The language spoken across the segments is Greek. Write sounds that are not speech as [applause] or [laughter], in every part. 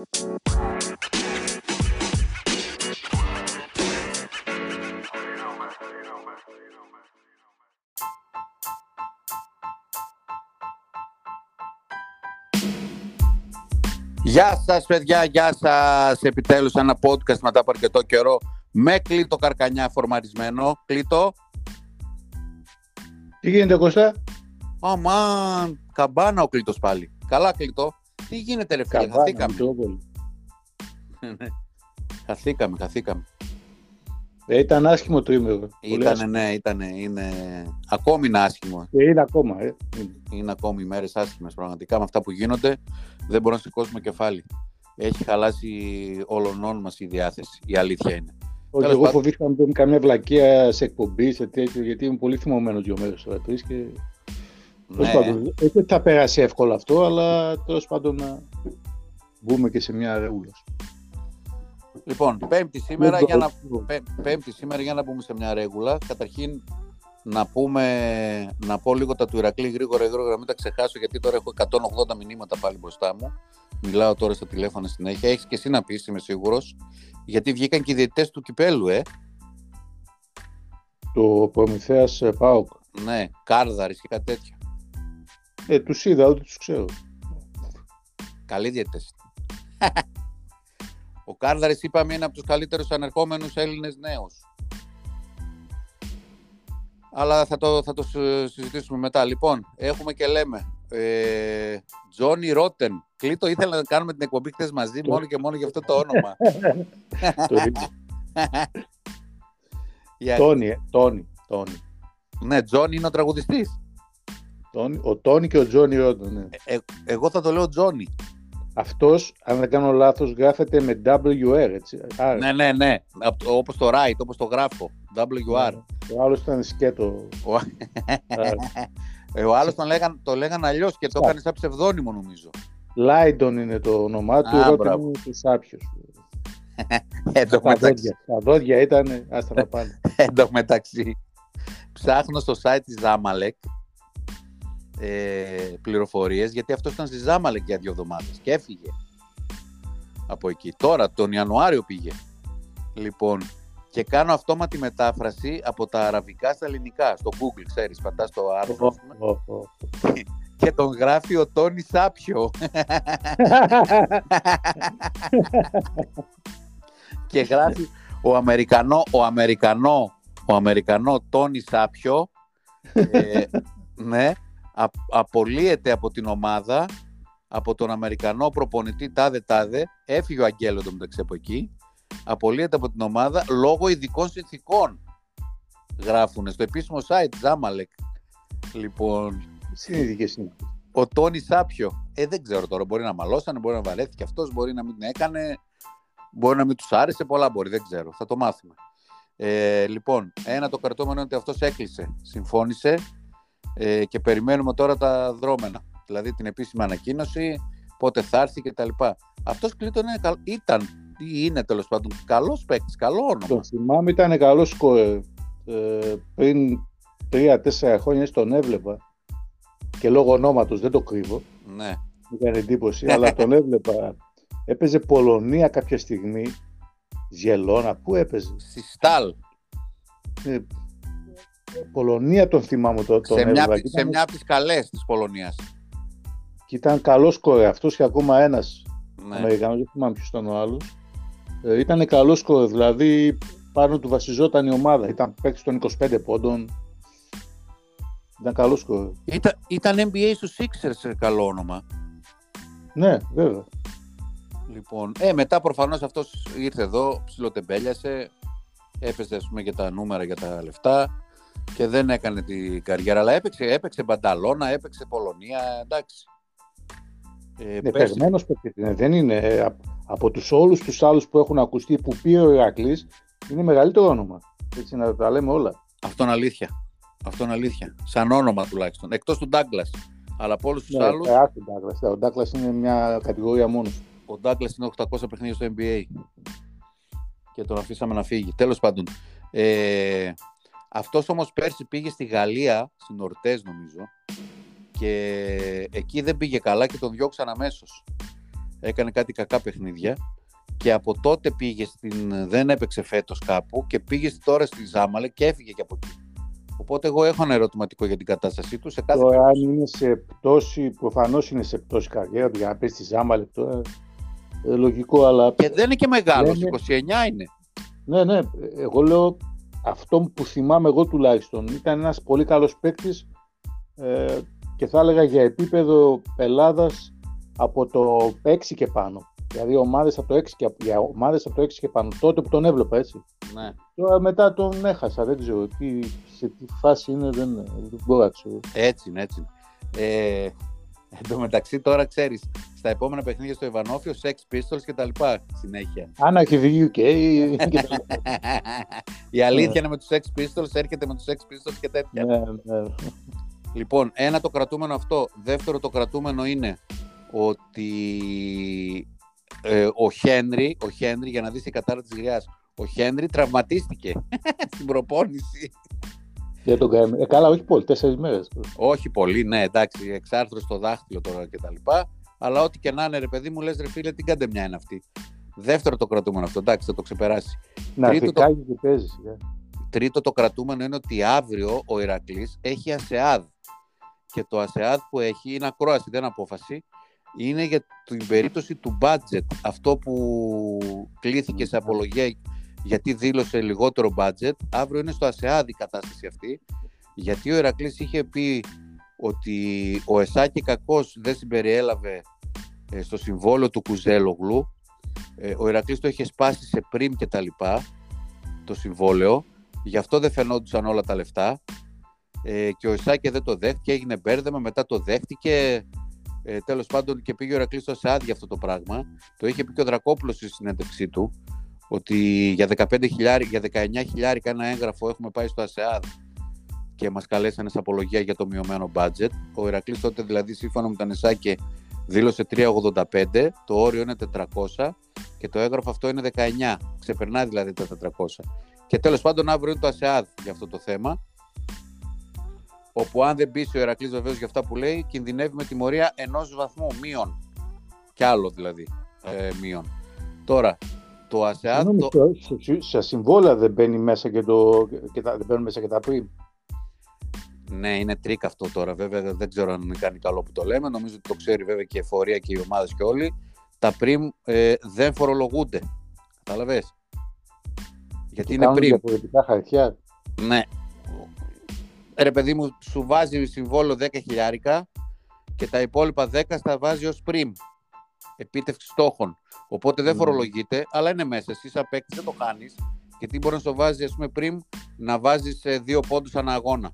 Γεια σας παιδιά, γεια σας. Επιτέλους ένα podcast μετά από αρκετό καιρό με κλείτο καρκανιά φορμαρισμένο. Κλείτο. Τι γίνεται Κώστα; Αμάν, καμπάνα ο κλείτος πάλι. Καλά κλείτο. Τι γίνεται ρε φίλε, χαθήκαμε. [laughs] χαθήκαμε, χαθήκαμε. Ε, ήταν άσχημο το ήμερο. Ήτανε, ναι, ήτανε, είναι... Ακόμη είναι άσχημο. Ε, είναι ακόμα, ε. Είναι, είναι ακόμη μέρες άσχημες πραγματικά με αυτά που γίνονται. Δεν μπορούμε να σηκώσουμε κεφάλι. Έχει χαλάσει όλων μας η διάθεση. Η αλήθεια είναι. Όχι, εγώ φοβήθηκα να μπει καμιά βλακεία σε εκπομπή, σε τέτοιο, γιατί είμαι πολύ θυμωμένος δύο μέρες τώρα τρει και. Ναι. Πάντων, δεν θα περάσει εύκολα αυτό, αλλά τέλος πάντων να μπούμε και σε μια ρεούλα. Λοιπόν, πέμπτη σήμερα, για να, πέμπτη σήμερα για να μπούμε σε μια ρέγουλα. Καταρχήν να πούμε, να πω λίγο τα του Ηρακλή γρήγορα, γρήγορα, να μην τα ξεχάσω γιατί τώρα έχω 180 μηνύματα πάλι μπροστά μου. Μιλάω τώρα στα τηλέφωνα συνέχεια. Έχεις και εσύ να πεις, είμαι σίγουρος. Γιατί βγήκαν και οι διαιτητές του κυπέλου, ε. Το Προμηθέας ε, Πάοκ. Ναι, Κάρδαρης και κάτι τέτοιο. Ε, τους είδα, ούτε τους ξέρω. Καλοί διαιτητέ. [laughs] Ο Κάρδαρης, είπαμε, είναι από τους καλύτερους ανερχόμενους Έλληνες νέους. Αλλά θα το, θα το συζητήσουμε μετά. Λοιπόν, έχουμε και λέμε. Τζόνι ε, Ρότεν. Κλήτο, ήθελα να κάνουμε την εκπομπή χθες μαζί, μόνο και μόνο για αυτό το όνομα. [laughs] Τόνι, Τόνι, Τόνι. Ναι, Τζόνι είναι ο τραγουδιστής. Ο Τόνι και ο Τζόνι Ρότεν, ναι. Ε, εγώ θα το λέω Τζόνι. Αυτός, αν δεν κάνω λάθος, γράφεται με WR, έτσι. Ναι, ναι, ναι. Όπως το write, όπως το γράφω. WR. Ο άλλος ήταν σκέτο. Ε, ο άλλος τον λέγαν, το λέγαν αλλιώς και το έκανε σαν ψευδόνυμο νομίζω. Λάιντον είναι το όνομά του, Ρότεν είναι του Σάπιος. Εν τω μεταξύ. Τα δόντια ήταν, άστα να πάνε. Εν τω μεταξύ, ψάχνω στο site της Zamalek ε, πληροφορίες γιατί αυτό ήταν στη Ζάμαλεκ για δύο εβδομάδες και έφυγε από εκεί. Τώρα τον Ιανουάριο πήγε. Λοιπόν, και κάνω αυτόματη μετάφραση από τα αραβικά στα ελληνικά. Στο Google, ξέρεις, πατάς το άρθρο. [laughs] και τον γράφει ο Τόνι Σάπιο. [laughs] και γράφει ο Αμερικανό, ο Αμερικανό, ο Αμερικανό Τόνι Σάπιο, ε, [laughs] ναι, απολύεται από την ομάδα, από τον Αμερικανό προπονητή τάδε τάδε, έφυγε ο Αγγέλο το μεταξύ από εκεί, απολύεται από την ομάδα λόγω ειδικών συνθήκων. Γράφουν στο επίσημο site Ζάμαλεκ. Λοιπόν. Συνήθικε Ο Τόνι Σάπιο. Ε, δεν ξέρω τώρα. Μπορεί να μαλώσανε, μπορεί να βαρέθηκε αυτός, μπορεί να μην την έκανε. Μπορεί να μην τους άρεσε. Πολλά μπορεί, δεν ξέρω. Θα το μάθουμε. Ε, λοιπόν, ένα το κρατούμενο είναι ότι αυτός έκλεισε. Συμφώνησε ε, και περιμένουμε τώρα τα δρόμενα. Δηλαδή την επίσημη ανακοίνωση, πότε θα έρθει κτλ. Αυτός Κλήτον ήταν ή είναι τέλος πάντων καλός παίκτης, καλό όνομα. Το θυμάμαι ήταν καλός σκορ. Ε, πριν τρία-τέσσερα χρόνια τον έβλεπα και λόγω ονόματος δεν το κρύβω. Ναι. Μου έκανε εντύπωση, αλλά τον έβλεπα. Έπαιζε Πολωνία κάποια στιγμή. Γελώνα, πού έπαιζε; Στη Στάλ. Ε, Πολωνία τον θυμάμαι το, τον σε, μια, σε μια από τις καλές της Πολωνίας. Και ήταν καλός κορε αυτός και ακόμα ένας ναι. Αμερικανός, δεν θυμάμαι ποιος ήταν ο άλλος. Ε, ήταν καλός κορε, δηλαδή πάνω του βασιζόταν η ομάδα. Ήταν παίκτης των 25 πόντων. Ήταν καλός κορε. Ήταν, ήταν NBA στους Sixers καλό όνομα. Ναι, βέβαια. Λοιπόν, ε, μετά προφανώς αυτός ήρθε εδώ, ψιλοτεμπέλιασε, έπαιζε ας πούμε για τα νούμερα, για τα λεφτά και δεν έκανε την καριέρα, αλλά έπαιξε, έπαιξε Μπανταλώνα, έπαιξε Πολωνία, εντάξει. Ε, είναι παιγμένος ναι, δεν είναι ε, από τους όλους τους άλλους που έχουν ακουστεί που πει ο Ηρακλής είναι μεγαλύτερο όνομα, έτσι να τα λέμε όλα. Αυτό είναι αλήθεια. Αυτό είναι αλήθεια. Σαν όνομα τουλάχιστον. Εκτός του Ντάγκλας. Αλλά από όλους τους ναι, άλλου. Ο Ντάγκλας είναι μια κατηγορία μόνος. Ο Ντάγκλας είναι 800 παιχνίδια στο NBA. Και τον αφήσαμε να φύγει. Τέλος πάντων. Ε, αυτός όμως πέρσι πήγε στη Γαλλία, στην Ορτές νομίζω, και εκεί δεν πήγε καλά και τον διώξαν αμέσως. έκανε κάτι κακά παιχνίδια και από τότε πήγε στην, δεν έπαιξε φέτος κάπου και πήγε τώρα στη Ζάμαλε και έφυγε και από εκεί. Οπότε εγώ έχω ένα ερωτηματικό για την κατάστασή του. Σε κάθε τώρα, αν είναι σε πτώση, προφανώς είναι σε πτώση καριέρα για να πεις στη Ζάμαλε τώρα. Ε, λογικό, αλλά. Και δεν είναι και μεγάλος, 29 είναι. Ναι, ναι. Εγώ λέω αυτό που θυμάμαι εγώ τουλάχιστον. Ήταν ένας πολύ καλός παίκτης ε, και θα έλεγα για επίπεδο Ελλάδας από το 6 και πάνω. Δηλαδή ομάδες από το 6 και, για ομάδες από το 6 και πάνω. Τότε που τον έβλεπα έτσι. Ναι. Τώρα μετά τον έχασα. Δεν ξέρω τι, σε τι φάση είναι. Δεν, δεν μπορώ να ξέρω. Έτσι είναι, έτσι είναι. Ε, εν τω μεταξύ τώρα ξέρεις, στα επόμενα παιχνίδια στο Ιβανόφιο, Sex Pistols και τα λοιπά συνέχεια. Άναρχη UK. [laughs] Η αλήθεια είναι με τους Sex Pistols, έρχεται με τους Sex Pistols και τέτοια. ναι, ναι. Λοιπόν, ένα το κρατούμενο αυτό. Δεύτερο το κρατούμενο είναι ότι ε, ο Χένρι, ο Χένρι, για να δεις η κατάρα της γριάς, ο Χένρι τραυματίστηκε [laughs] στην προπόνηση. Για τον Γκάιμ. Ε, καλά, όχι πολύ, τέσσερις μέρες. Όχι πολύ, ναι, εντάξει, εξάρθρω στο δάχτυλο τώρα κτλ. Αλλά ό,τι και να είναι, ρε παιδί μου, λες ρε φίλε, τι κάντε μια είναι αυτή. Δεύτερο το κρατούμενο αυτό, εντάξει, θα το ξεπεράσει. Να Τρίτο το... και παίζει. Τρίτο το κρατούμενο είναι ότι αύριο ο Ηρακλής έχει ΑΣΕΑΔ. Και το ΑΣΕΑΔ που έχει είναι ακρόαση, δεν απόφαση. Είναι για την περίπτωση του budget. Αυτό που κλήθηκε σε απολογία γιατί δήλωσε λιγότερο budget. Αύριο είναι στο ΑΣΕΑΔ η κατάσταση αυτή. Γιατί ο Ηρακλής είχε πει ότι ο Εσάκη κακός δεν συμπεριέλαβε ε, στο συμβόλαιο του Κουζέλογλου. Ε, ο Ηρακλής το είχε σπάσει σε πριμ και τα λοιπά, το συμβόλαιο. Γι' αυτό δεν φαινόντουσαν όλα τα λεφτά. Ε, και ο Εσάκη δεν το δέχτηκε, έγινε μπέρδεμα, μετά το δέχτηκε. Ε, τέλος πάντων και πήγε ο Ηρακλής στο ΑΣΕΑΔ για αυτό το πράγμα. Το είχε πει και ο Δρακόπουλος στη συνέντευξή του ότι για 15 για 19 χιλιάρικα ένα έγγραφο έχουμε πάει στο ΑΣΕΑΔ και μας καλέσανε σε απολογία για το μειωμένο budget. Ο Ηρακλής τότε δηλαδή σύμφωνα με τα Νεσάκη δήλωσε 3,85, το όριο είναι 400 και το έγγραφο αυτό είναι 19, ξεπερνάει δηλαδή τα 400. Και τέλος πάντων αύριο είναι το ΑΣΕΑΔ για αυτό το θέμα, όπου αν δεν πείσει ο Ηρακλής βεβαίως για αυτά που λέει, κινδυνεύει με τιμωρία ενός βαθμού, μείον. Κι άλλο δηλαδή, ε, μείον. Τώρα, το ΑΣΕΑΔ... Το... Σε, σε συμβόλαια δεν μπαίνει μέσα και, το, και τα, δεν μπαίνουν μέσα και τα πριν. Ναι, είναι τρικ αυτό τώρα. Βέβαια δεν ξέρω αν κάνει καλό που το λέμε. Νομίζω ότι το ξέρει βέβαια και η εφορία και οι ομάδες και όλοι. Τα πριμ ε, δεν φορολογούνται. Κατάλαβες. Γιατί είναι πριμ. διαφορετικά χαρτιά. Ναι. Ρε παιδί μου, σου βάζει συμβόλαιο 10 χιλιάρικα και τα υπόλοιπα 10 στα βάζει ως πριμ. Επίτευξη στόχων. Οπότε δεν μμ. φορολογείται, αλλά είναι μέσα. Εσύ σαν παίκτης δεν το χάνεις. Γιατί μπορεί να σου βάζει, ας πούμε, πριν να βάζεις ε, δύο πόντους ανά αγώνα.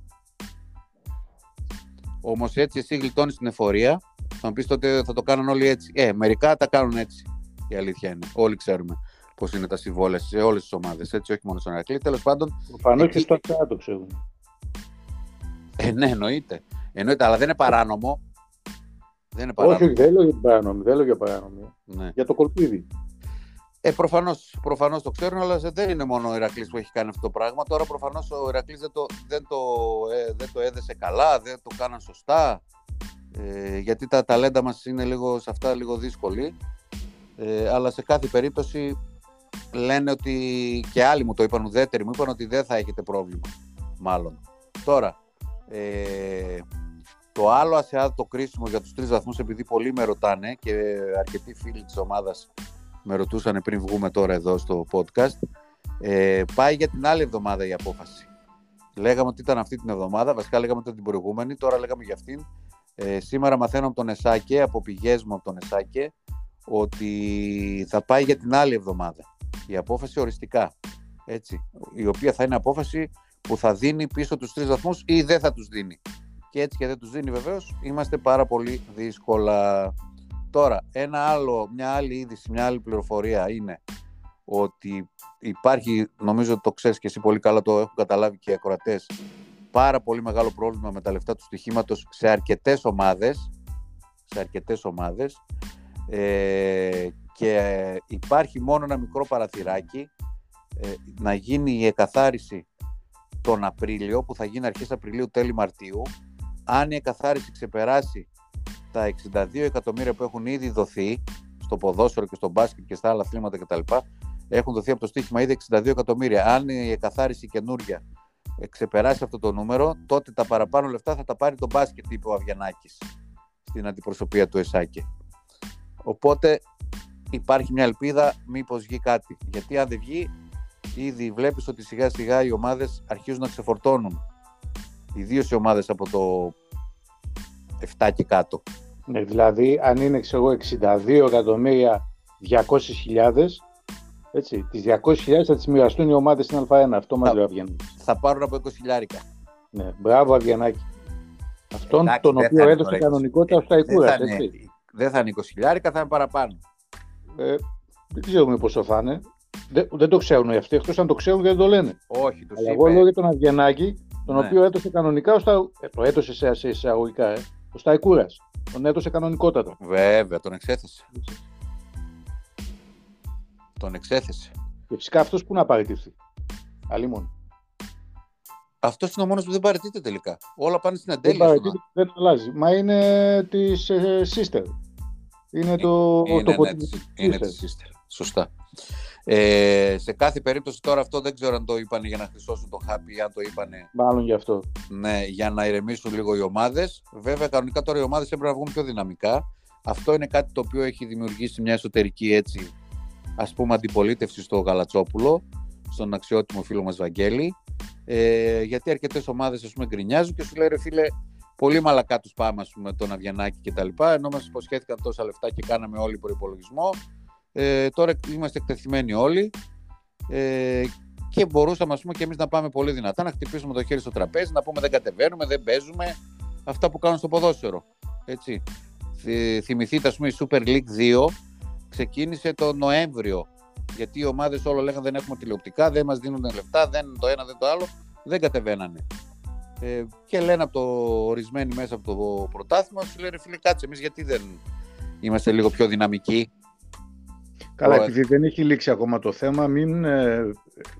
Όμως έτσι εσύ γλιτώνεις την εφορία. Θα μου πεις τότε θα το κάνουν όλοι έτσι. Ε, μερικά τα κάνουν έτσι. Η αλήθεια είναι. Όλοι ξέρουμε πώς είναι τα συμβόλαια σε όλες τις ομάδες. Έτσι, όχι μόνο στον Αρακλή. Τέλος πάντων. Προφανώς εκεί... και στο Αρακλή το ξέρουν. Ε, ναι, εννοείται. εννοείται. Αλλά δεν είναι παράνομο. Δεν είναι παράνομο. Όχι, δεν λέω για παράνομο. Δεν λέω για παράνομο. Ναι. Για το κολπίδι. Ε, προφανώς προφανώς το ξέρουν, αλλά δεν είναι μόνο ο Ηρακλής που έχει κάνει αυτό το πράγμα. Τώρα προφανώς ο Ηρακλής δεν το, δεν, το, ε, δεν το έδεσε καλά, δεν το κάναν σωστά. Ε, γιατί τα ταλέντα μας είναι λίγο, σε αυτά λίγο δύσκολοι. Ε, αλλά σε κάθε περίπτωση λένε ότι και άλλοι μου το είπαν, ουδέτεροι μου είπαν ότι δεν θα έχετε πρόβλημα. Μάλλον. Τώρα, ε, το άλλο ΑΣΕΑΔ το κρίσιμο για τους τρεις βαθμούς, επειδή πολλοί με ρωτάνε και αρκετοί φίλοι της ομάδας με ρωτούσαν πριν βγούμε τώρα εδώ στο podcast, ε, πάει για την άλλη εβδομάδα η απόφαση. Λέγαμε ότι ήταν αυτή την εβδομάδα, βασικά λέγαμε ότι ήταν την προηγούμενη, τώρα λέγαμε για αυτήν. Ε, σήμερα μαθαίνω από τον Εσάκε, από πηγές μου από τον Εσάκε, ότι θα πάει για την άλλη εβδομάδα. Η απόφαση οριστικά. Έτσι, η οποία θα είναι απόφαση που θα δίνει πίσω τους τρεις βαθμούς ή δεν θα τους δίνει. Και έτσι και δεν τους δίνει βεβαίως, είμαστε πάρα πολύ δύσκολα. Τώρα, ένα άλλο, μια άλλη είδηση, μια άλλη πληροφορία είναι ότι υπάρχει, νομίζω το ξέρεις και εσύ πολύ καλά, το έχουν καταλάβει και οι ακροατές, πάρα πολύ μεγάλο πρόβλημα με τα λεφτά του στοιχήματος σε αρκετές ομάδες, σε αρκετές ομάδες ε, και υπάρχει μόνο ένα μικρό παραθυράκι ε, να γίνει η εκαθάριση τον Απρίλιο, που θα γίνει αρχές Απριλίου, τέλη Μαρτίου. Αν η εκαθάριση ξεπεράσει τα 62 εκατομμύρια που έχουν ήδη δοθεί στο ποδόσφαιρο και στο μπάσκετ και στα άλλα αθλήματα κτλ. Έχουν δοθεί από το στοίχημα ήδη 62 εκατομμύρια. Αν η εκαθάριση καινούρια ξεπεράσει αυτό το νούμερο, τότε τα παραπάνω λεφτά θα τα πάρει το μπάσκετ, είπε ο Αβιανάκη στην αντιπροσωπεία του ΕΣΑΚΕ. Οπότε υπάρχει μια ελπίδα μήπως βγει κάτι. Γιατί αν δεν βγει, ήδη βλέπεις ότι σιγά σιγά οι ομάδες αρχίζουν να ξεφορτώνουν. Ιδίω οι ομάδες από το 7 και κάτω. Ναι, δηλαδή αν είναι ξέρω, 62 εκατομμύρια 200.000 έτσι, τις 200.000 θα τις μοιραστούν οι ομάδες στην Α1. Αυτό μας λέει ο Αβγενάκη. Θα πάρουν από 20 χιλιάρικα. Ναι, μπράβο Αβγενάκη. Αυτόν Εντάξει, τον οποίο έδωσε κανονικότητα στα Ικούρα. Δεν θα είναι 20 χιλιάρικα, θα είναι παραπάνω. Ε, δεν ξέρουμε πόσο θα είναι. Δεν, δεν το ξέρουν οι αυτοί, εκτός αν το ξέρουν και δεν το λένε. Όχι, το Αλλά εγώ λέω για τον Αβγενάκη, τον ναι. οποίο έδωσε κανονικά, ως τα, ε, το έδωσε σε εισαγωγικά, ε, ο Σταϊκούρας. Τον έδωσε κανονικότατα. Βέβαια, τον εξέθεσε. Τον εξέθεσε. Και φυσικά αυτός που να παραιτηθεί. Αλλή μόνο. Αυτός είναι ο μόνος που δεν παραιτείται τελικά. Όλα πάνε στην αντέλεια. Δεν παραιτείται, δεν αλλάζει. Μα είναι της ε, Sister. Είναι το. Είναι, το ναι, είναι της Sister. Σωστά. Ε, σε κάθε περίπτωση τώρα αυτό δεν ξέρω αν το είπαν για να χρυσώσουν το χάπι ή αν το είπαν. Μάλλον γι' αυτό. Ναι, για να ηρεμήσουν λίγο οι ομάδες. Βέβαια, κανονικά τώρα οι ομάδες έπρεπε να βγουν πιο δυναμικά. Αυτό είναι κάτι το οποίο έχει δημιουργήσει μια εσωτερική έτσι, ας πούμε, αντιπολίτευση στο Γαλατσόπουλο, στον αξιότιμο φίλο μας Βαγγέλη. Ε, γιατί αρκετές ομάδες γκρινιάζουν και σου λέει ρε φίλε, πολύ μαλακά τους πάμε με πούμε, τον Αβιανάκη κτλ. Ενώ μας υποσχέθηκαν τόσα λεφτά και κάναμε όλοι προπολογισμό. Ε, τώρα είμαστε εκτεθειμένοι όλοι ε, και μπορούσαμε ας πούμε, και εμείς να πάμε πολύ δυνατά, να χτυπήσουμε το χέρι στο τραπέζι, να πούμε δεν κατεβαίνουμε, δεν παίζουμε. Αυτά που κάνουν στο ποδόσφαιρο. Έτσι. Θυμηθείτε, ας πούμε, η Super League 2 ξεκίνησε το Νοέμβριο. Γιατί οι ομάδες όλο λέγανε δεν έχουμε τηλεοπτικά, δεν μας δίνουν λεφτά, δεν το ένα, δεν το άλλο. Δεν κατεβαίνανε. Ε, και λένε από το ορισμένοι μέσα από το πρωτάθλημα, σου λένε φίλε, κάτσε εμείς γιατί δεν είμαστε λίγο πιο δυναμικοί. Καλά, επειδή δεν έχει λήξει ακόμα το θέμα, μην, ε,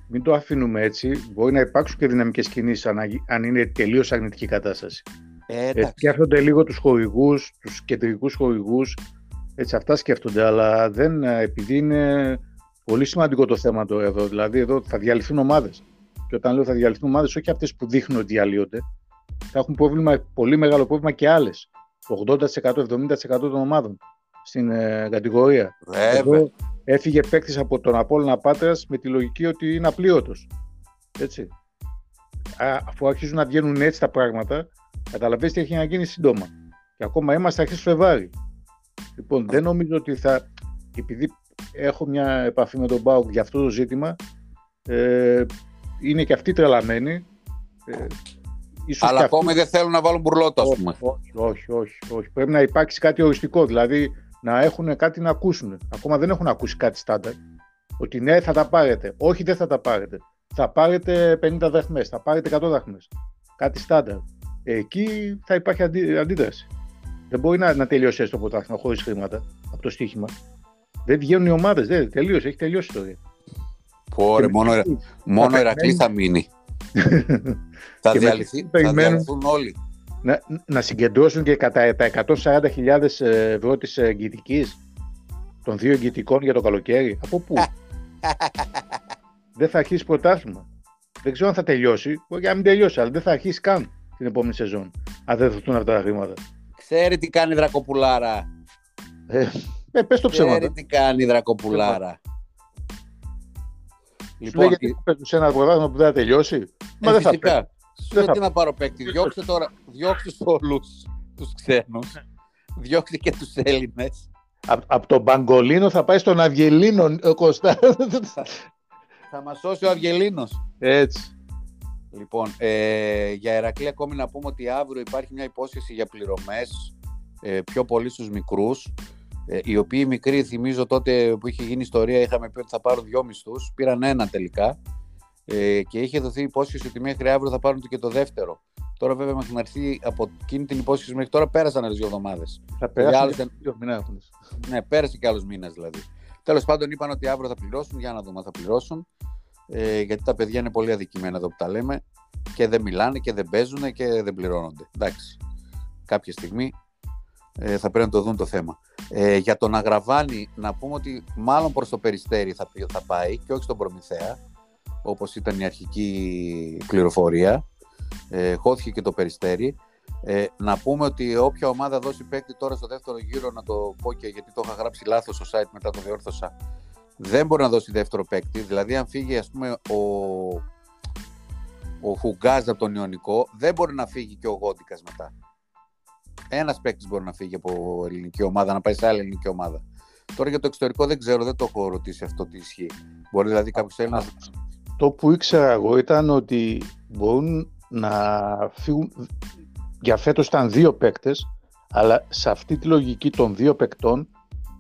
μην το αφήνουμε έτσι. Μπορεί να υπάρξουν και δυναμικές κινήσεις αν, αν είναι τελείως αρνητική κατάσταση. Ε, ε, σκέφτονται λίγο τους χορηγούς, τους κεντρικούς χορηγούς. Έτσι, αυτά σκέφτονται, αλλά δεν, ε, επειδή είναι πολύ σημαντικό το θέμα το εδώ. Δηλαδή, εδώ θα διαλυθούν ομάδες. Και όταν λέω θα διαλυθούν ομάδες, όχι αυτές που δείχνουν ότι διαλύονται, θα έχουν πρόβλημα, πολύ μεγάλο πρόβλημα και άλλες. Το 80%-70% των ομάδων στην ε, κατηγορία. Βέβαια. έφυγε παίκτης από τον Απόλλωνα Πάτρας με τη λογική ότι είναι απλήρωτος. Έτσι. αφού αρχίζουν να βγαίνουν έτσι τα πράγματα, καταλαβαίνετε τι έχει να γίνει σύντομα. Και ακόμα είμαστε αρχές Φλεβάρι. Λοιπόν, δεν νομίζω ότι θα. Επειδή έχω μια επαφή με τον Μπάουκ για αυτό το ζήτημα, ε, είναι και αυτοί τρελαμένοι. Ε, Αλλά ακόμη δεν θέλουν να βάλουν μπουρλότα, ας πούμε. Όχι, όχι, όχι, όχι. Πρέπει να υπάρξει κάτι οριστικό. Δηλαδή να έχουν κάτι να ακούσουν. Ακόμα δεν έχουν ακούσει κάτι στάνταρ. Ότι ναι, θα τα πάρετε. Όχι, δεν θα τα πάρετε. Θα πάρετε 50 δραχμέ, θα πάρετε 100 δραχμέ. Κάτι στάνταρ. Εκεί θα υπάρχει αντί, αντίδραση. Δεν μπορεί να, να τελειώσει έστω το πρωτάθλημα χωρίς χρήματα από το στοίχημα. Δεν βγαίνουν οι ομάδες. Δεν τελείωσε, έχει τελειώσει η ιστορία. Πόρε, μόνο, μόνο Ερακλής θα μείνει. [laughs] θα, διαλυθεί, θα διαλυθούν όλοι να, να συγκεντρώσουν και κατά τα 140.000 ευρώ της εγγυητικής των δύο εγγυητικών για το καλοκαίρι. Από πού; [laughs] δεν θα αρχίσει πρωτάθλημα. Δεν ξέρω αν θα τελειώσει. Μπορεί να μην τελειώσει, αλλά δεν θα αρχίσει καν την επόμενη σεζόν. Αν δεν δοθούν αυτά τα χρήματα. Ξέρει τι κάνει η Δρακοπουλάρα. Ε, ε πες το ψέμα. Ξέρει τι κάνει η Δρακοπουλάρα. Λοιπόν, Σου λέει γιατί σε ένα πρωτάθλημα που δεν θα τελειώσει. Ε, Μα δεν φυσικά. θα σου λέω τι να πάρω παίκτη. Διώξτε τώρα, διώξτε όλους τους ξένους. Διώξτε και τους Έλληνες. Από απ τον Μπαγκολίνο θα πάει στον Αυγελίνο, ο Κωστά. θα μας σώσει ο Αυγελίνος. Έτσι. Λοιπόν, ε, για Ερακλή ακόμη να πούμε ότι αύριο υπάρχει μια υπόσχεση για πληρωμές ε, πιο πολύ στους μικρούς ε, οι οποίοι μικροί θυμίζω τότε που είχε γίνει ιστορία είχαμε πει ότι θα πάρουν δυο μισθούς πήραν ένα τελικά ε, και είχε δοθεί υπόσχεση ότι μέχρι αύριο θα πάρουν και το δεύτερο. Τώρα, βέβαια, μέχρι να έρθει από εκείνη την υπόσχεση μέχρι τώρα πέρασαν άλλες δύο εβδομάδες. Θα περάσουν δύο μήνες. Ναι, πέρασε και άλλους μήνες δηλαδή. Τέλος πάντων, είπαν ότι αύριο θα πληρώσουν. Για να δούμε, θα πληρώσουν. Ε, γιατί τα παιδιά είναι πολύ αδικημένα εδώ που τα λέμε και δεν μιλάνε και δεν παίζουν και δεν πληρώνονται. Εντάξει. Κάποια στιγμή Ε, θα πρέπει να το δουν το θέμα. Ε, για τον Αγραβάνη, να πούμε ότι μάλλον προς το Περιστέρι θα, θα πάει και όχι στον Προμηθέα, όπως ήταν η αρχική πληροφορία. Ε, χώθηκε και το Περιστέρι. Ε, να πούμε ότι όποια ομάδα δώσει παίκτη τώρα στο δεύτερο γύρο, να το πω και γιατί το είχα γράψει λάθος στο site μετά το διόρθωσα, δεν μπορεί να δώσει δεύτερο παίκτη. Δηλαδή, αν φύγει ας πούμε, ο, ο Χουγκάζ από τον Ιωνικό, δεν μπορεί να φύγει και ο Γόντικας μετά. Ένας παίκτης μπορεί να φύγει από ελληνική ομάδα, να πάει σε άλλη ελληνική ομάδα. Τώρα για το εξωτερικό δεν ξέρω, δεν το έχω ρωτήσει αυτό τι ισχύει. Μπορεί δηλαδή κάποιος Έλληνας. Το που ήξερα εγώ ήταν ότι μπορούν να φύγουν. Για φέτος ήταν δύο παίκτες, αλλά σε αυτή τη λογική των δύο παικτών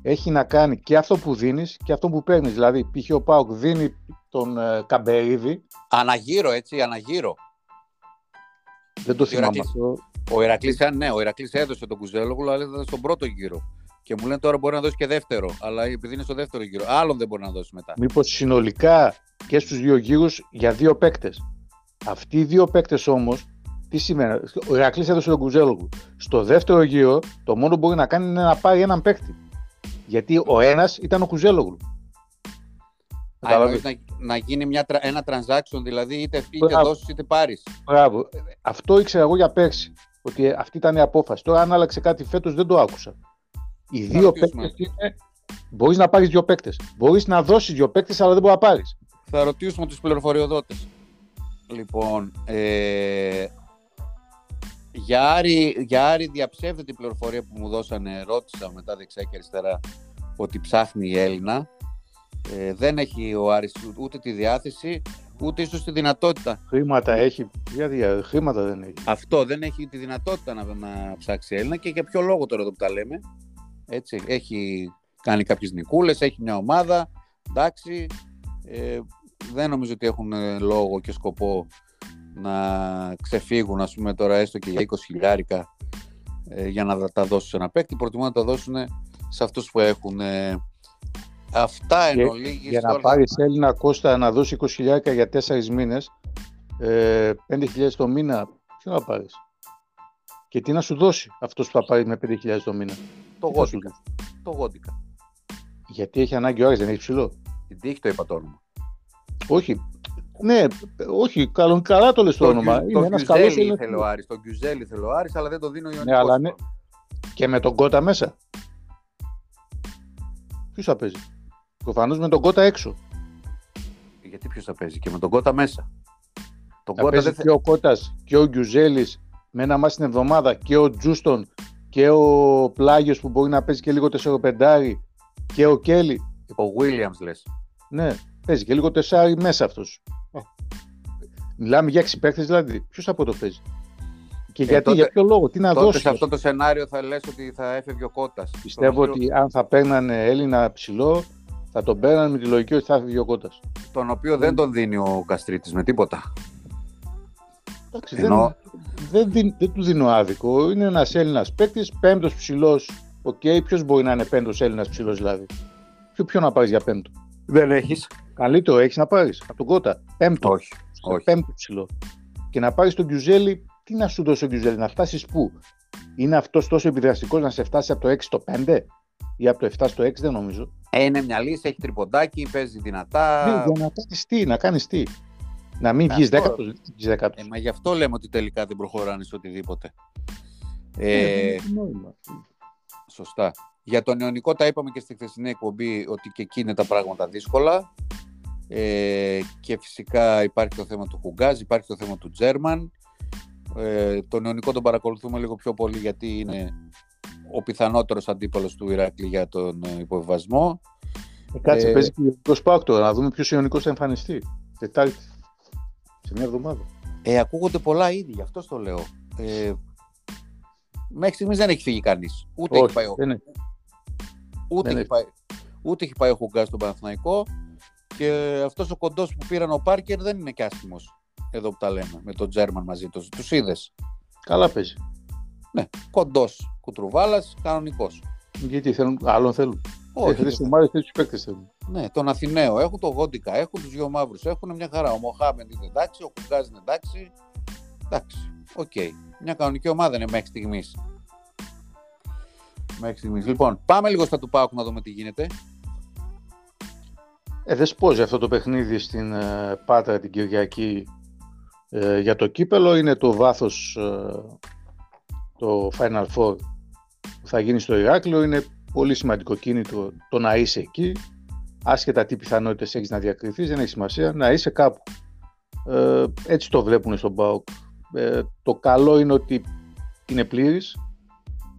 έχει να κάνει και αυτό που δίνεις και αυτό που παίρνεις. Δηλαδή, π.χ. ο Πάουκ δίνει τον ε, Καμπερίδη. Αναγύρω, έτσι, αναγύρω. Δεν το θυμάμαι αυτό. Ο Ηρακλής, ναι, ο Ηρακλής έδωσε τον Κουζέλογλου, αλλά ήταν στον πρώτο γύρο. Και μου λένε τώρα μπορεί να δώσει και δεύτερο, αλλά επειδή είναι στο δεύτερο γύρο. Άλλον δεν μπορεί να δώσει μετά. Μήπως συνολικά και στους δύο γύρους για δύο παίκτες. Αυτοί οι δύο παίκτες όμως, τι σημαίνει. Ο Ηρακλής έδωσε τον Κουζέλογλου. Στο δεύτερο γύρο, το μόνο που μπορεί να κάνει είναι να πάρει έναν παίκτη. Γιατί ο ένας ήταν ο Κουζέλογλου. Α, να, να γίνει μια, ένα transaction, δηλαδή είτε φύγει και δώσεις είτε πάρεις. Μπράβο. Αυτό ήξερα εγώ για πέρσι. Ότι αυτή ήταν η απόφαση. Τώρα, αν άλλαξε κάτι φέτος, δεν το άκουσα. Οι δύο παίκτες είναι. Μπορείς να πάρεις δύο παίκτες. Μπορείς να δώσεις δύο παίκτες, αλλά δεν μπορεί να πάρεις. Θα ρωτήσουμε τους πληροφοριοδότες. Λοιπόν, ε, για Άρη, για Άρη διαψεύδεται η πληροφορία που μου δώσανε, ρώτησα μετά δεξιά και αριστερά ότι ψάχνει η Έλληνα. Ε, δεν έχει ο Άρης ούτε τη διάθεση, ούτε ίσως τη δυνατότητα. Χρήματα έχει, γιατί χρήματα δεν έχει. Αυτό δεν έχει τη δυνατότητα να, να ψάξει η Έλληνα και για ποιο λόγο τώρα εδώ που τα λέμε. Έτσι, έχει κάνει κάποιες νικούλες, έχει μια ομάδα, εντάξει. Ε, δεν νομίζω ότι έχουν λόγο και σκοπό να ξεφύγουν ας πούμε τώρα έστω και για 20 χιλιάρικα ε, για να τα δώσουν σε ένα παίκτη προτιμούν να τα δώσουν σε αυτούς που έχουν ε, αυτά εν ολίγης για να πάρεις Έλληνα Κώστα να δώσει 20 χιλιάρικα για 4 μήνες ε, 5.000 το μήνα ποιο να πάρεις; Και τι να σου δώσει αυτός που θα πάρει με 5.000 το μήνα; Το γόντικα το γόντικα γιατί έχει ανάγκη ο Άρης δεν έχει ψηλό γιατί έχει το είπα το όνομα όχι, ναι, όχι, καλό, καλά το λες το, το όνομα. Το είναι ένας καλός ήθελε ο Άρης, τον Γκιουζέλ ήθελε ο Άρης, αλλά δεν το δίνει ο Ιωνικός. Ναι, αλλά ναι. Και με τον Κότα μέσα. Ποιος θα παίζει; Προφανώς με τον Κότα έξω. Γιατί ποιος θα παίζει; Και με τον Κότα μέσα. Τον θα Κότα δεν... και ο Κότα και ο Γκιουζέλης με ένα μάτι την εβδομάδα και ο Τζούστον και ο Πλάγιος που μπορεί να παίζει και λίγο 4-5 και ο Κέλλη. Ο Williams λες. Ναι, Παίζει και λίγο τεσσάρι μέσα αυτός. Μιλάμε για έξι παίκτες, δηλαδή. Ποιος από το παίζει; Και ε, γιατί, τότε, για ποιο λόγο, τι να τότε δώσεις; Σε αυτό το σενάριο θα λες ότι θα έφευγε ο Κώτας. Πιστεύω ότι αν θα παίρνανε Έλληνα ψηλό, θα τον παίρνανε με τη λογική ότι θα έφευγε ο Κώτας. Τον οποίο δεν τον δίνει ο Καστρίτης με τίποτα. Εντάξει, Ενώ... δεν, δεν, δεν, τους δίνω άδικο. Είναι ένας Έλληνας παίκτης, πέμπτος ψηλός. OK, okay, ποιος μπορεί να είναι πέμπτος Έλληνας ψηλός δηλαδή; Ποιο, ποιο να πάρεις για πέμπτο; Δεν έχεις. Καλύτερο έχεις να πάρεις από τον Κώτα. Πέμπτο. Όχι. όχι. Πέμπτο ψηλό. Και να πάρεις τον Κιουζέλη, τι να σου δώσει ο Κιουζέλη, να φτάσεις πού; Είναι αυτός τόσο επιδραστικός να σε φτάσει από το 6 στο 5 ή από το 7 στο 6, δεν νομίζω. Ε, είναι μια λύση, έχει τριποντάκι, παίζει δυνατά. Ναι, για να κάνει τι, να κάνεις τι. Να μην βγεις δέκατος. Ε, μα γι' αυτό λέμε ότι τελικά δεν προχωράνε σε οτιδήποτε. Ε, ε, σωστά. Για τον Ιωνικό τα είπαμε και στη χθεσινή εκπομπή ότι και εκεί είναι τα πράγματα δύσκολα. Ε, και φυσικά υπάρχει το θέμα του Χουγκάζ, υπάρχει το θέμα του Τζέρμαν. Ε, τον Ιωνικό τον παρακολουθούμε λίγο πιο πολύ γιατί είναι ο πιθανότερος αντίπαλος του Ηράκλη για τον ε, υποβιβασμό. Ε, κάτσε, ε, παίζει και ο Ιωνικός να δούμε ποιος Ιωνικός θα εμφανιστεί. Τετάρτη, σε μια εβδομάδα. Ε, ακούγονται πολλά ήδη, γι' αυτό το λέω. Ε, μέχρι στιγμής δεν έχει φύγει κανείς. Ούτε, έχει πάει, ο... ούτε, έχει πάει, ούτε έχει πάει ο Χουγκάζ στον Παναθηναϊκό. Και αυτός ο κοντός που πήραν ο Πάρκερ δεν είναι και άσχημος. Εδώ που τα λέμε, με τον Τζέρμαν μαζί τους. Τους είδες; Καλά παίζει. Ναι, κοντός κουτρουβάλας, κανονικός. Γιατί θέλουν, άλλον θέλουν. Όχι. Έχει ομάδες τέτοιους παίκτες θέλουν. Ναι, τον Αθηναίο, έχουν τον Γόντικα, έχουν τους δύο μαύρους, έχουν μια χαρά. Ο Μοχάμεντ είναι εντάξει, ο Χουγκάζ είναι εντάξει. Εντάξει, OK. Okay. Μια κανονική ομάδα είναι μέχρι στιγμής. Μέχρι στιγμής. Λοιπόν, πάμε λίγο στα του Πάουκ να δούμε τι γίνεται. Ε, δεν σπώζει αυτό το παιχνίδι στην ε, Πάτρα την Κυριακή ε, για το κύπελο. Είναι το βάθος ε, το Final Four που θα γίνει στο Ηράκλειο. Είναι πολύ σημαντικό κίνητρο το να είσαι εκεί. Άσχετα τι πιθανότητες έχεις να διακριθείς, δεν έχει σημασία, να είσαι κάπου. Ε, έτσι το βλέπουν στον ΠΑΟΚ. Ε, το καλό είναι ότι είναι πλήρης.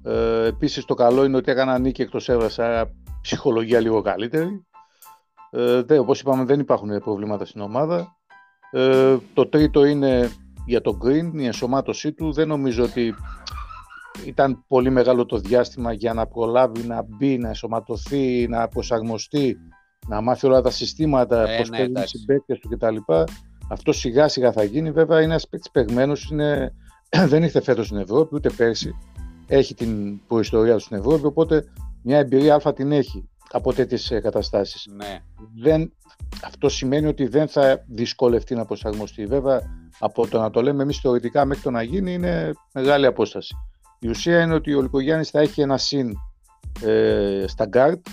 Ε, επίσης το καλό είναι ότι έκανα νίκη εκτός έδρας, άρα ψυχολογία λίγο καλύτερη. Ε, δε, όπως είπαμε δεν υπάρχουν προβλήματα στην ομάδα. Ε, το τρίτο είναι για τον Green, η ενσωμάτωσή του. Δεν νομίζω ότι ήταν πολύ μεγάλο το διάστημα για να προλάβει να μπει, να ενσωματωθεί, να προσαρμοστεί, να μάθει όλα τα συστήματα, ε, πώς ναι, παίρνουν οι συμπαίκτες του κτλ. Αυτό σιγά σιγά θα γίνει. Βέβαια είναι ένας παίκτης παιγμένος, είναι... [clears throat] δεν ήρθε φέτος στην Ευρώπη, ούτε πέρσι. Έχει την προϊστορία του στην Ευρώπη, οπότε μια εμπειρία άλφα την έχει από τέτοιες καταστάσεις. Ναι. Δεν... Αυτό σημαίνει ότι δεν θα δυσκολευτεί να προσαρμοστεί. Βέβαια, από το να το λέμε εμείς θεωρητικά μέχρι το να γίνει είναι μεγάλη απόσταση. Η ουσία είναι ότι ο Λυκογιάννης θα έχει ένα συν ε, στα γκαρντ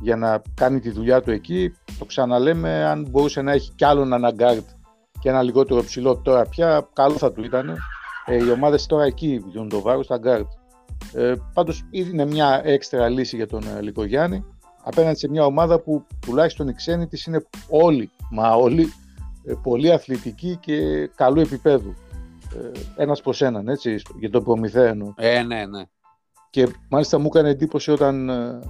για να κάνει τη δουλειά του εκεί. Το ξαναλέμε, αν μπορούσε να έχει κι άλλον ένα γκαρντ και ένα λιγότερο ψηλό τώρα πια, καλό θα του ήταν. Ε, οι ομάδες τώρα εκεί βγαίνουν το βάρος στα γκαρντ. Ε, Πάντως είναι μια έξτρα λύση για τον ε, Λυκογιάννη απέναντι σε μια ομάδα που τουλάχιστον οι ξένοι της είναι όλοι, μα όλοι, ε, πολύ αθλητικοί και καλού επίπεδου. Ε, Ένας προς έναν, έτσι, για τον Προμηθέα Ε, ναι, ναι. Και μάλιστα μου έκανε εντύπωση όταν ε,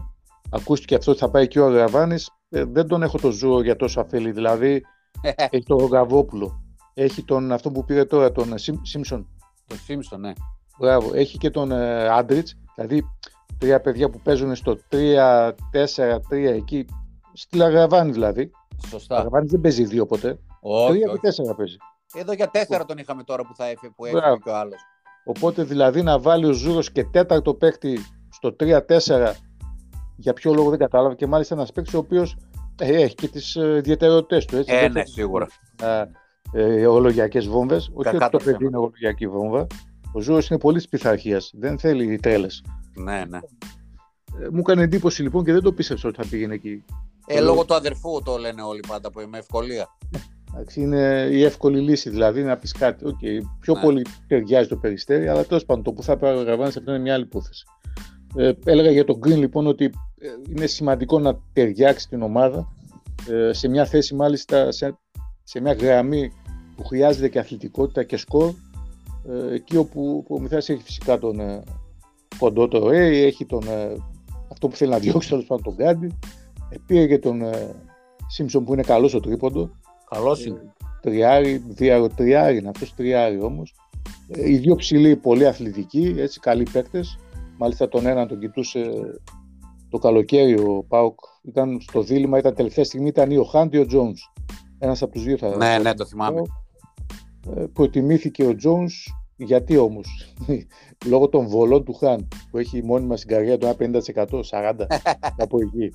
ακούστηκε αυτό ότι θα πάει και ο Αγραβάνη. Ε, δεν τον έχω το ζώο για τόσο αφέλη. Δηλαδή, [laughs] έχει τον Ρογαβόπουλο. Έχει τον, αυτό που πήρε τώρα, τον ε, Σίμψον. Τον Σίμψον, ναι. Μπράβο. Έχει και τον ε, Άντριτς. Δηλαδή, τρία παιδιά που παίζουν στο 3-4-3 εκεί. Στη Λαγραβάνη δηλαδή. Σωστά. Λαγραβάνης δεν παίζει δύο ποτέ. Όχι, τρία όχι. και τέσσερα παίζει. Εδώ για τέσσερα τον είχαμε τώρα που θα έφυγε, που έφυγε και ο άλλος. Οπότε δηλαδή να βάλει ο Ζούρος και τέταρτο παίκτη στο 3-4 για ποιο λόγο δεν κατάλαβα και μάλιστα ένας παίκτης ο οποίος ε, έχει και τις ε, ιδιαιτερότητές του. Έτσι, ε, ναι, σίγουρα. Ε, ωρολογιακές βόμβες. Όχι ότι το παιδί είναι ωρολογιακή βόμβα. Ο Ζούρος είναι πολύ της πειθαρχίας. Δεν θέλει τρέλες. Ναι, ναι. Ε, μου έκανε εντύπωση λοιπόν και δεν το πίστεψα ότι θα πήγαινε εκεί. Ε, λόγω του αδερφού το λένε όλοι πάντα που με ευκολία. Εντάξει, είναι η εύκολη λύση δηλαδή να πεις κάτι. Okay, πιο ναι. πολύ ταιριάζει το περιστέρι, αλλά τέλος πάντων το που θα πάρει ο Γαβάνη αυτό είναι μια άλλη υπόθεση. Ε, έλεγα για τον Green λοιπόν ότι ε, είναι σημαντικό να ταιριάξει την ομάδα ε, σε μια θέση μάλιστα σε, σε μια γραμμή που χρειάζεται και αθλητικότητα και σκορ ε, εκεί όπου ο Μιθάς έχει φυσικά τον ε, κοντότερο Ray, έχει τον, ε, αυτό που θέλει να διώξει τέλος πάντων τον Γκάντι. Ε, πήρε και τον ε, Σίμψον που είναι καλός στο τρίποντο. Καλός είναι. Τριάρι, διάρο τριάρι είναι αυτός τριάρι όμως. Οι δύο ψηλοί πολύ αθλητικοί, έτσι καλοί παίκτες Μάλιστα τον έναν τον κοιτούσε το καλοκαίρι ο Πάουκ. Ήταν στο δίλημα, ήταν τελευταία στιγμή, ήταν ή ο Χάντ ή ο Τζόνς. Ένας από τους δύο θα... Ναι, ναι, το θυμάμαι. Ε, προτιμήθηκε ο Τζόνς, γιατί όμως, [laughs] λόγω των βολών του Χάν, που έχει μόνιμα στην καριέρα του 50%, 40% από εκεί.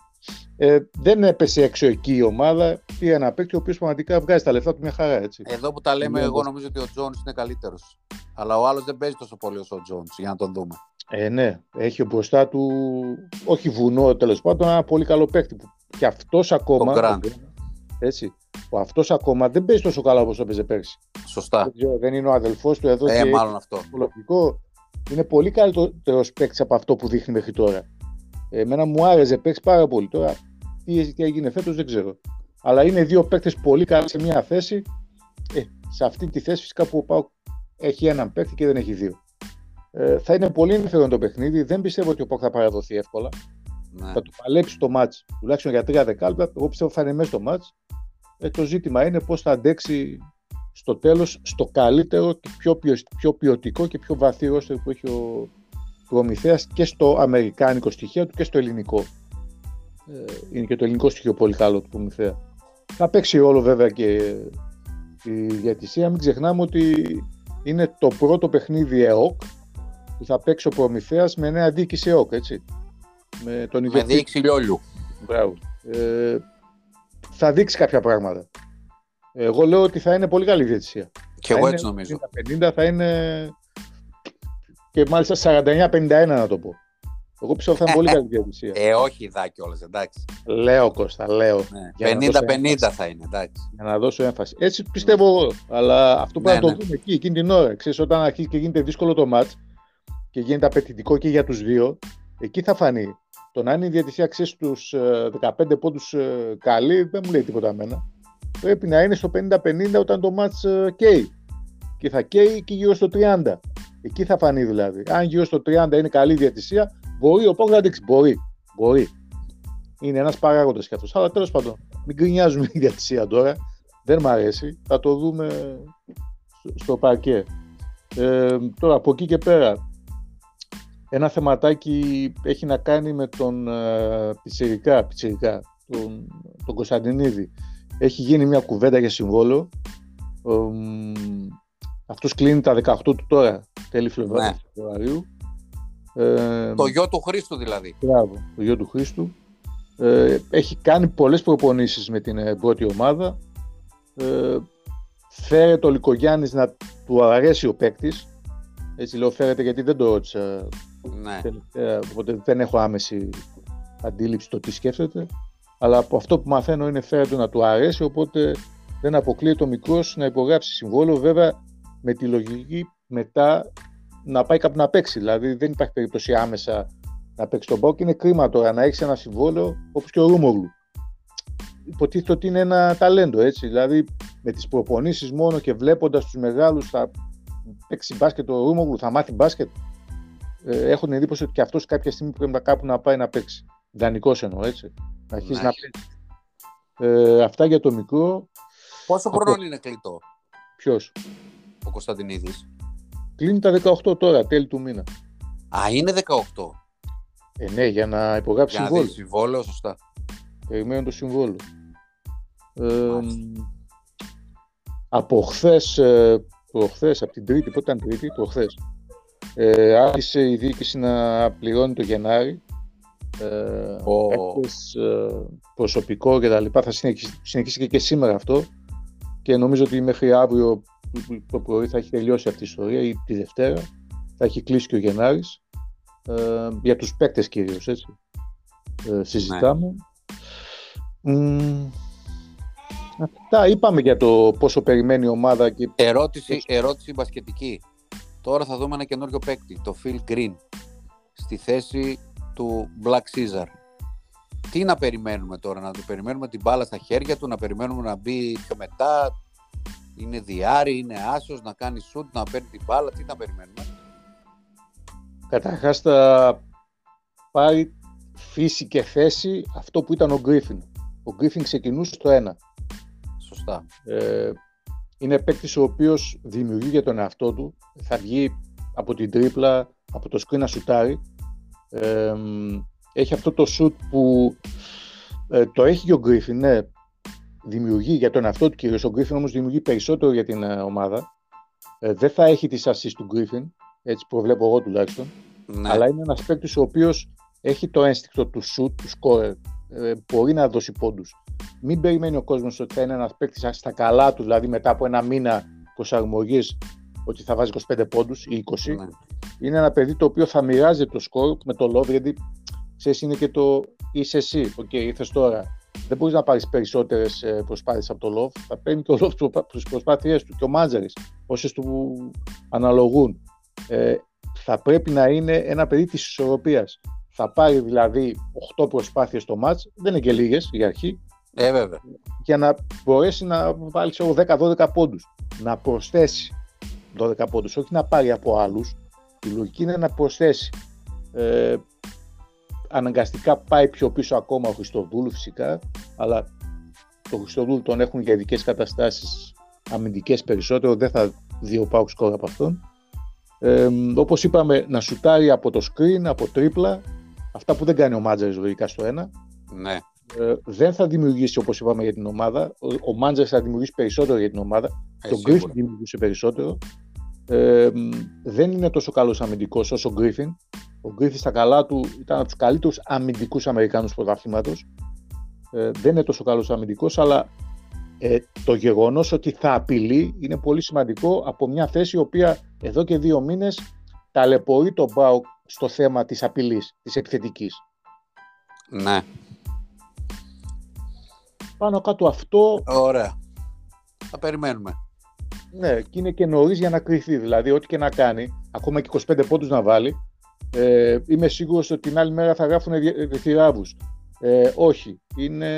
Ε, δεν έπεσε έξω εκεί η ομάδα. Πήρε ένα παίκτη ο οποίος πραγματικά βγάζει τα λεφτά του μια χαρά. Έτσι. Εδώ που τα λέμε, εγώ νομίζω ότι ο Τζόνς είναι καλύτερος. Αλλά ο άλλος δεν παίζει τόσο πολύ όσο ο Τζόνς, για να τον δούμε. Ε, ναι, έχει μπροστά του, όχι βουνό τέλος πάντων, ένα πολύ καλό παίκτη. Και αυτός ακόμα. Το έτσι, ο αυτός ακόμα δεν παίζει τόσο καλά όπως το παίζει πέρσι. Σωστά. Δεν, δεν είναι ο αδελφός του εδώ. Ε, και μάλλον αυτό. Λογικό. Είναι πολύ καλύτερος παίκτης από αυτό που δείχνει μέχρι τώρα. Εμένα μου άρεσε παίξει πάρα πολύ. Τώρα τι, τι έγινε φέτος δεν ξέρω. Αλλά είναι δύο παίκτες πολύ καλοί σε μια θέση. Ε, σε αυτή τη θέση φυσικά που ο Πάουκ έχει έναν παίκτη και δεν έχει δύο. Ε, θα είναι πολύ ενδιαφέρον το παιχνίδι. Δεν πιστεύω ότι ο Πάουκ θα παραδοθεί εύκολα. Ναι. Θα του παλέψει το μάτς τουλάχιστον για τρία δεκάλεπτα. Εγώ πιστεύω θα είναι μέσα στο μάτς. Ε, το ζήτημα είναι πώς θα αντέξει στο τέλος στο καλύτερο και πιο, πιο ποιοτικό και πιο βαθύ ρόστερ που έχει ο Προμηθέας και στο αμερικάνικο στοιχείο του και στο ελληνικό. Ε, είναι και το ελληνικό στοιχείο πολύ καλό του Προμηθέα. Θα παίξει όλο βέβαια και η διατησία. Μην ξεχνάμε ότι είναι το πρώτο παιχνίδι ΕΟΚ που θα παίξει ο Προμηθέας με νέα διοίκηση ΕΟΚ, έτσι. Με, τον με διοίκηση Λιόλιου. Μπράβο. Ε, θα δείξει κάποια πράγματα. Εγώ λέω ότι θα είναι πολύ καλή διαιτησία. Και εγώ έτσι νομίζω. 50 θα είναι και μάλιστα 49-51 να το πω. Εγώ πιστεύω θα είναι πολύ καλή διαιτησία. Ε, όχι δά κιόλα, εντάξει. Λέω Κώστα, λέω. Ναι. 50-50 θα είναι, εντάξει. Για να δώσω έμφαση. Έτσι πιστεύω εγώ. Αλλά αυτό πρέπει Ναι, να το ναι. δούμε εκεί, εκείνη την ώρα. Ξέρεις, όταν αρχίζει και γίνεται δύσκολο το μάτς και γίνεται απαιτητικό και για τους δύο, εκεί θα φανεί. Το να είναι η διαιτησία ξέρει στου 15 πόντους καλή δεν μου λέει τίποτα εμένα. Πρέπει να είναι στο 50-50 όταν το μάτς ε, καίει. Και θα καίει και γύρω στο 30. Εκεί θα φανεί δηλαδή. Αν γύρω στο 30 είναι καλή διαιτησία, μπορεί ο Πόκ να δείξει. Μπορεί. Μπορεί. Είναι ένας παράγοντας κι αυτός. Αλλά τέλος πάντων, μην γκρινιάζουμε η διαιτησία τώρα. Δεν μ' αρέσει. Θα το δούμε στο- στο παρκέ. Ε, τώρα από εκεί και πέρα, ένα θεματάκι έχει να κάνει με τον ε, Πιτσιρικά, Πιτσιρικά τον, τον Κωνσταντινίδη. Έχει γίνει μια κουβέντα για συμβόλαιο. Ε, μ, αυτός κλείνει τα 18 του τώρα, τέλη Φλεβα- Ναι. Φεβρουαρίου. Ε, Το γιο του Χρήστου δηλαδή. Μπράβο, το γιο του Χρήστου. Ε, έχει κάνει πολλές προπονήσεις με την ε, πρώτη ομάδα. Ε, φέρεται ο Λικογιάννης να του αρέσει ο παίκτης. Έτσι λέω φέρεται γιατί δεν το ρώτησα Ναι. τελευταία, οπότε δεν έχω άμεση αντίληψη το τι σκέφτεται. Αλλά από αυτό που μαθαίνω είναι φέρεται να του αρέσει, οπότε δεν αποκλείεται ο μικρός να υπογράψει συμβόλαιο. Βέβαια με τη λογική μετά να πάει κάπου να παίξει. Δηλαδή δεν υπάρχει περίπτωση άμεσα να παίξει τον Πάοκ. Είναι κρίμα τώρα να έχεις ένα συμβόλαιο όπως και ο Ρούμογλου. Υποτίθεται ότι είναι ένα ταλέντο έτσι. Δηλαδή με τις προπονήσεις μόνο και βλέποντας τους μεγάλους θα παίξει μπάσκετ ο Ρούμογλου, θα μάθει μπάσκετ. Ε, έχω την εντύπωση ότι και αυτός κάποια στιγμή πρέπει να κάπου να πάει να παίξει. Δανεικό εννοώ έτσι. Να αρχίσει Ναι. να παίξει. Ε, αυτά για το μικρό. Πόσο Από- χρόνο είναι κλειτό; Ποιος; ο Κωνσταντινίδης. Κλείνει τα 18 τώρα, τέλη του μήνα. Α, είναι 18. Ε, ναι, για να υπογράψει Για να συμβόλαιο. δει συμβόλαιο, σωστά. Περιμένω το συμβόλαιο. Ε, Μάλιστα. από χθες, προχθές, από την Τρίτη, πότε ήταν Τρίτη, προχθές, ε, άρχισε η διοίκηση να πληρώνει το Γενάρη. Ε, Ω. παίκτες, ε, προσωπικό και τα λοιπά. Θα συνεχίσει, συνεχίσει και, και σήμερα αυτό και νομίζω ότι μέχρι αύριο το πρωί θα έχει τελειώσει αυτή η ιστορία ή τη Δευτέρα. Θα έχει κλείσει και ο Γενάρης. Ε, για τους παίκτες κυρίως, έτσι. Ε, συζητάμε. Μμμ, αυτά είπαμε για το πόσο περιμένει η ομάδα και Ερώτηση, ερώτηση μπασκετική. Τώρα θα δούμε ένα καινούριο παίκτη, το Phil Green, στη θέση του Black Caesar. Τι να περιμένουμε τώρα, να του περιμένουμε την μπάλα στα χέρια του, να περιμένουμε να μπει πιο μετά, είναι διάρρη, είναι άσος, να κάνει σουτ, να παίρνει την μπάλα, τι να περιμένουμε. καταρχάς θα πάρει φύση και θέση αυτό που ήταν ο Γκρίφιν. Ο Γκρίφιν ξεκινούσε στο ένα. Σωστά. Ε, είναι παίκτης ο οποίος δημιουργεί για τον εαυτό του. Θα βγει από την τρίπλα, από το screen να σουτάρει. Ε, έχει αυτό το σουτ που ε, το έχει και ο Γκρίφιν, ναι. Δημιουργεί για τον εαυτό του κυρίως. Ο Γκρίφιν όμως δημιουργεί περισσότερο για την ε, ομάδα. Ε, δεν θα έχει τις assist του Γκρίφιν, έτσι προβλέπω εγώ τουλάχιστον. Ναι. Αλλά είναι ένας παίκτης ο οποίος έχει το ένστικτο του shoot, του scorer. Ε, μπορεί να δώσει πόντους. Μην περιμένει ο κόσμος ότι θα είναι ένας παίκτης στα καλά του, δηλαδή μετά από ένα μήνα προσαρμογής, ότι θα βάζει 25 πόντους ή 20. Ναι. Είναι ένα παιδί το οποίο θα μοιράζει το σκορ με το love, γιατί ξέρεις, είναι και το είσαι εσύ. Οκ, ήρθες τώρα. Δεν μπορείς να πάρεις περισσότερες προσπάθειες από το Love. Θα παίρνει και ο Love τις προσπάθειές του και ο Μάντζαρης, όσες του αναλογούν. Ε, θα πρέπει να είναι ένα παιδί της ισορροπίας. Θα πάρει δηλαδή 8 προσπάθειες στο ματς, δεν είναι και λίγες για αρχή, Ε, βέβαια. για να μπορέσει να βάλει ξέρω, 10-12 πόντους. Να προσθέσει 12 πόντους, όχι να πάρει από άλλους. Η λογική είναι να προσθέσει. Ε, αναγκαστικά πάει πιο πίσω ακόμα ο Χριστοδούλου φυσικά, αλλά το Χριστοδούλου τον έχουν για ειδικές καταστάσεις αμυντικές περισσότερο, δεν θα δει ο Πάουκ σκορ από αυτόν. Ε, όπως είπαμε, να σουτάρει από το screen, από τρίπλα, αυτά που δεν κάνει ο Μάτζαρης λογικά στο ένα. Ναι. Ε, δεν θα δημιουργήσει όπως είπαμε για την ομάδα. Ο, ο Μάντζερ θα δημιουργήσει περισσότερο για την ομάδα. Ε, το σίγουρα. Γκρίφιν δημιουργούσε περισσότερο. Ε, μ, δεν είναι τόσο καλός αμυντικός όσο ο Γκρίφιν. Ο Γκρίφιν στα καλά του ήταν από τους καλύτερους αμυντικούς Αμερικάνους πρωταθλήματος. Ε, δεν είναι τόσο καλός αμυντικός, αλλά ε, το γεγονός ότι θα απειλεί είναι πολύ σημαντικό από μια θέση η οποία εδώ και δύο μήνες ταλαιπωρεί τον Μπάουκ στο θέμα της απειλής, της επιθετικής. Ναι. Πάνω κάτω αυτό... Ωραία. Θα περιμένουμε. Ναι, και είναι και νωρίς για να κρυθεί. Δηλαδή, ό,τι και να κάνει, ακόμα και 25 πόντους να βάλει, ε, είμαι σίγουρος ότι την άλλη μέρα θα γράφουν θηράβους. Ε, όχι. Είναι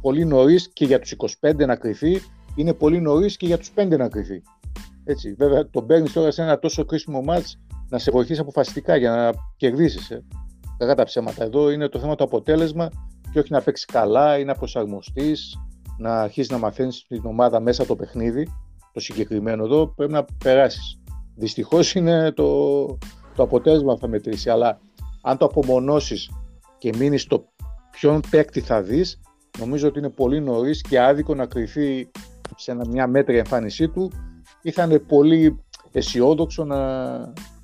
πολύ νωρίς και για τους 25 να κρυθεί, είναι πολύ νωρίς και για τους 5 να κρυθεί. Έτσι. Βέβαια, τον παίρνει τώρα σε ένα τόσο κρίσιμο μάτς να σε βοηθήσει αποφασιστικά για να κερδίσει. Ε. Κακά τα ψέματα. Εδώ είναι το θέμα το αποτέλεσμα και όχι να παίξει καλά ή να προσαρμοστείς, να αρχίσεις να μαθαίνεις την ομάδα μέσα το παιχνίδι το συγκεκριμένο εδώ πρέπει να περάσεις. Δυστυχώς είναι το, το αποτέλεσμα θα μετρήσει, αλλά αν το απομονώσεις και μείνεις στο ποιον παίκτη θα δεις, νομίζω ότι είναι πολύ νωρίς και άδικο να κρυθεί σε μια μέτρια εμφάνισή του ή θα είναι πολύ αισιόδοξο να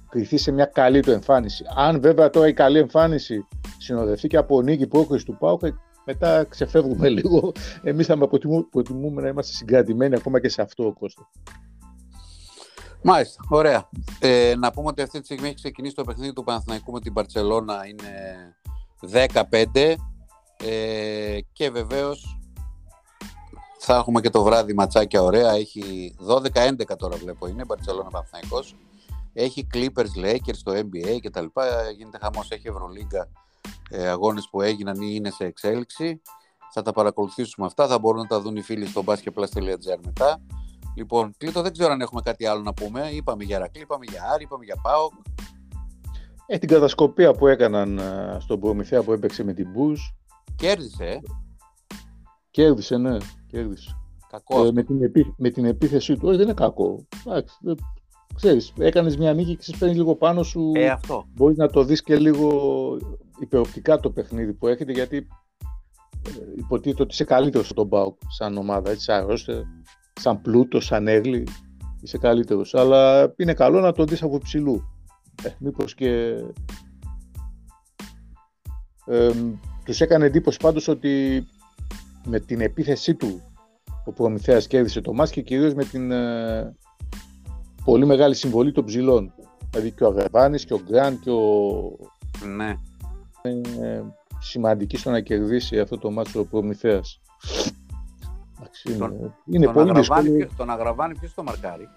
κρυθεί σε μια καλή του εμφάνιση. Αν βέβαια τώρα η καλή εμφάνιση συνοδευτεί και από νίκη πρόκριση του Πάουκ, μετά ξεφεύγουμε λίγο. Εμείς θα προτιμούμε να είμαστε συγκρατημένοι ακόμα και σε αυτό ο Κώστα. Μάλιστα, ωραία. Ε, να πούμε ότι αυτή τη στιγμή έχει ξεκινήσει το παιχνίδι του Παναθηναϊκού με την Παρσελώνα είναι 15 ε, και βεβαίως θα έχουμε και το βράδυ ματσάκια ωραία. Έχει 12-11 τώρα βλέπω είναι, Μπαρτσελώνα Παναθηναϊκός. Έχει Clippers, Lakers στο NBA και τα λοιπά. Γίνεται χαμός, έχει Ευρωλίγκα ε, αγώνες που έγιναν ή είναι σε εξέλιξη. Θα τα παρακολουθήσουμε αυτά, θα μπορούν να τα δουν οι φίλοι στο basketplus.gr μετά. Λοιπόν, Κλήτο, δεν ξέρω αν έχουμε κάτι άλλο να πούμε. Είπαμε για Ρακλή, είπαμε για Άρη, είπαμε για ΠΑΟΚ. Ε, την κατασκοπία που έκαναν ε, στον Προμηθέα που έπαιξε με την Μπούζ. Κέρδισε, ε. Κέρδισε, ναι, κέρδισε. Κακό. Ε, με, την επί... με την επίθεσή του, όχι δεν είναι κακό. Εντάξει, ξέρεις, έκανες μια νίκη και παίρνεις λίγο πάνω σου. Ε, αυτό. Μπορείς να το δεις και λίγο υπεροπτικά το παιχνίδι που έχετε γιατί ε, υποτίθεται ότι είσαι καλύτερος στον Μπάουκ σαν ομάδα, έτσι, σαν ρόστε, σαν πλούτο, σαν έγλη, είσαι καλύτερος. Αλλά είναι καλό να το δεις από ψηλού. Ε, μήπως και ε, τους έκανε εντύπωση πάντως ότι με την επίθεσή του ο Προμηθέας κέρδισε το μάτς και κυρίως με την ε, πολύ μεγάλη συμβολή των ψηλών. Δηλαδή και ο Αγραβάνης και ο Γκραν και ο, ναι είναι σημαντική στο να κερδίσει αυτό το μάτσο ο Προμηθέας. Τον, είναι τον πολύ δύσκολο. Τον Αγραβάνη ποιος το μαρκάρει;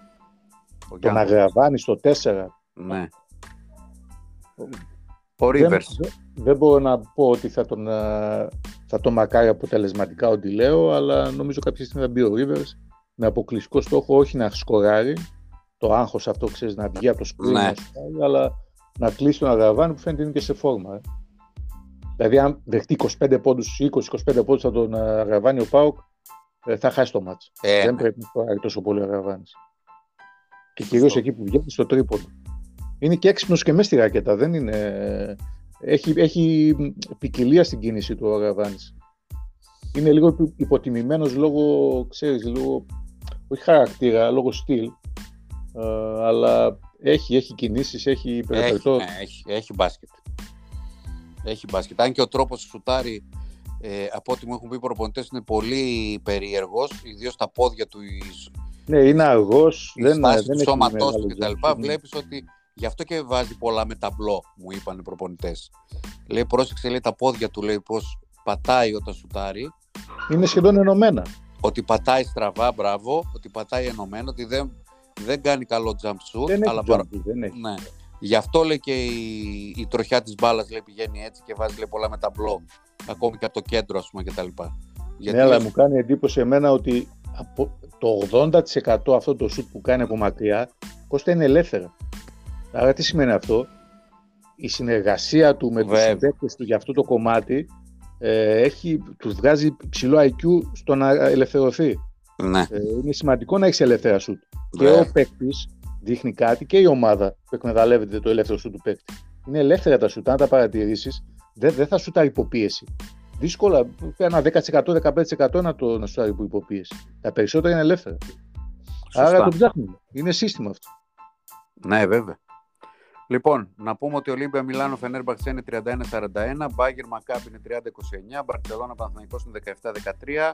Ο τον Αγραβάνη στο 4. Ναι. Ο Ρίβερς. Δεν, δεν, μπορώ να πω ότι θα τον, θα τον μαρκάρει αποτελεσματικά ό,τι λέω, αλλά νομίζω κάποια στιγμή θα μπει ο Ρίβερς με αποκλειστικό στόχο όχι να σκοράρει, το άγχος αυτό ξέρεις να βγει από το σκρίνο, ναι. αλλά να κλείσει τον Αγραβάνη που φαίνεται είναι και σε φόρμα. Ε. Δηλαδή, αν δεχτεί 25 πόντους, 20-25 πόντους από τον Αγραβάνη ο Πάουκ, ε, θα χάσει το μάτσο. Ε, Δεν ναι. πρέπει να πάρει τόσο πολύ ο Αγραβάνη. Και κυρίως εκεί που βγαίνει στο τρίποντο. Είναι και έξυπνος και μέσα στη ρακέτα. Δεν είναι... Έχει, έχει ποικιλία στην κίνηση του ο Αγραβάνη. Είναι λίγο υποτιμημένος λόγω, ξέρεις, λόγω, όχι χαρακτήρα, λόγω στυλ. Ε, αλλά έχει, έχει κινήσεις, έχει υπερπερτό. Έχει, ναι, έχει, έχει μπάσκετ. Έχει μπάσκετ. Αν και ο τρόπος του σουτάρει, ε, από ό,τι μου έχουν πει οι προπονητές, είναι πολύ περίεργος, ιδίως τα πόδια του. Ναι, είναι αργό. Δεν είναι του σώματός του κτλ. Βλέπεις ότι γι' αυτό και βάζει πολλά με ταμπλό, μου είπαν οι προπονητές. Λέει, πρόσεξε, λέει τα πόδια του, λέει πώς πατάει όταν σουτάρει. Είναι σχεδόν ενωμένα. Ότι πατάει στραβά, μπράβο, ότι πατάει ενωμένο, ότι δεν, δεν κάνει καλό jump shoot. Δεν αλλά jump, δεν έχει. Ναι. Γι' αυτό λέει και η, η τροχιά της μπάλας πηγαίνει έτσι και βάζει λέει, πολλά με ταμπλό. Ακόμη και από το κέντρο, ας πούμε, κτλ. Γιατί ναι, αλλά μου κάνει εντύπωση εμένα ότι από το 80% αυτό το σουτ που κάνει από μακριά Κώστα είναι ελεύθερα. Άρα τι σημαίνει αυτό; Η συνεργασία του με τους συμπαίκτες του για αυτό το κομμάτι ε, έχει, τους βγάζει ψηλό IQ στο να ελευθερωθεί. Ναι. Ε, είναι σημαντικό να έχεις ελεύθερα σουτ. Και ο παίκτης δείχνει κάτι και η ομάδα που εκμεταλλεύεται το ελεύθερο σου του παίκτη. Είναι ελεύθερα τα σουτ. Αν τα παρατηρήσεις, δεν, δεν θα σουτάρει υποπίεση. Δύσκολα, ένα 10%-15% να το να σουτάρει υπό υποπίεση. Τα περισσότερα είναι ελεύθερα. Σωστά. Άρα το ψάχνουμε. Είναι σύστημα αυτό. Ναι, βέβαια. Λοιπόν, να πούμε ότι ο Ολύμπια Μιλάνο Φενέρμπαξ είναι 31-41, Μπάγκερ Μακάπ είναι 30-29, Μπαρσελόνα Παναθηναϊκός είναι 17-13,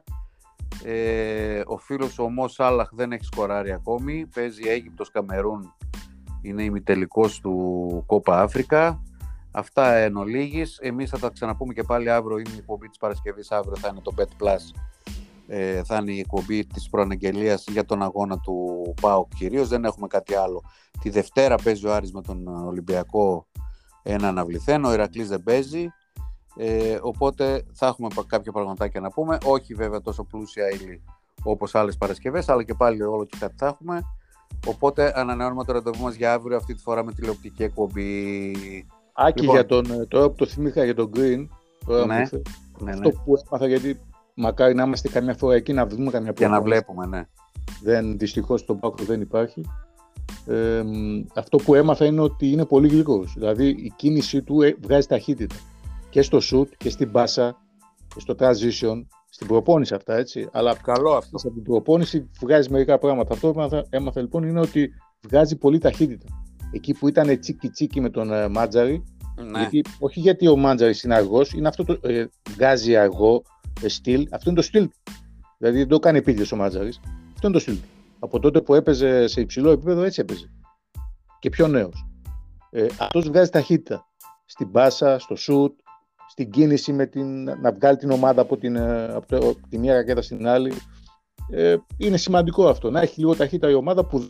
ε, ο φίλος ο Μος Σάλαχ δεν έχει σκοράρει ακόμη. Παίζει Αίγυπτος Καμερούν είναι ημιτελικός του Κόπα Αφρικα. Αυτά εν ολίγης. Εμείς θα τα ξαναπούμε και πάλι αύριο. Είναι η εκπομπή της Παρασκευής. Αύριο θα είναι το Bet Plus. Ε, θα είναι η εκπομπή της προαναγγελίας για τον αγώνα του ΠΑΟΚ κυρίως. Δεν έχουμε κάτι άλλο. Τη Δευτέρα παίζει ο Άρης με τον Ολυμπιακό ένα αναβληθέν. Ο Ηρακλής δεν παίζει. Ε, οπότε θα έχουμε κάποια πραγματάκια να πούμε. Όχι βέβαια τόσο πλούσια ύλη όπως άλλες Παρασκευές, αλλά και πάλι όλο και κάτι θα έχουμε. Οπότε ανανεώνουμε το ραντεβού μας για αύριο, αυτή τη φορά με τηλεοπτική εκπομπή. Άκη λοιπόν, για τον, ε, τώρα που το θυμήθηκα για τον Green, τώρα ναι, ναι, ναι, αυτό που έμαθα γιατί μακάρι να είμαστε καμιά φορά εκεί να δούμε καμιά φορά. Για να βλέπουμε, ναι. Δεν, δυστυχώς στον Πάκο δεν υπάρχει. Ε, αυτό που έμαθα είναι ότι είναι πολύ γλυκός. Δηλαδή η κίνησή του ε, βγάζει ταχύτητα. Και στο shoot και στην μπάσα και στο transition στην προπόνηση αυτά, έτσι. Αλλά Καλό αυτό. στην προπόνηση βγάζει μερικά πράγματα. Αυτό που έμαθα, έμαθα λοιπόν είναι ότι βγάζει πολύ ταχύτητα. Εκεί που ήταν τσίκι τσίκι με τον uh, Μάτζαρη, ναι. γιατί, όχι γιατί ο Μάτζαρη είναι αργός, είναι αυτό το ε, βγάζει αργό ε, στυλ. Αυτό είναι το στυλ Δηλαδή δεν το κάνει επίτηδε ο Μάτζαρη. Αυτό είναι το στυλ Από τότε που έπαιζε σε υψηλό επίπεδο, έτσι έπαιζε. Και πιο νέος. Ε, αυτός βγάζει ταχύτητα. Στην πάσα, στο σουτ, στην κίνηση με την, να βγάλει την ομάδα από, την, ε, από, το, από τη μία ρακέτα στην άλλη. Ε, είναι σημαντικό αυτό, να έχει λίγο ταχύτητα η ομάδα που...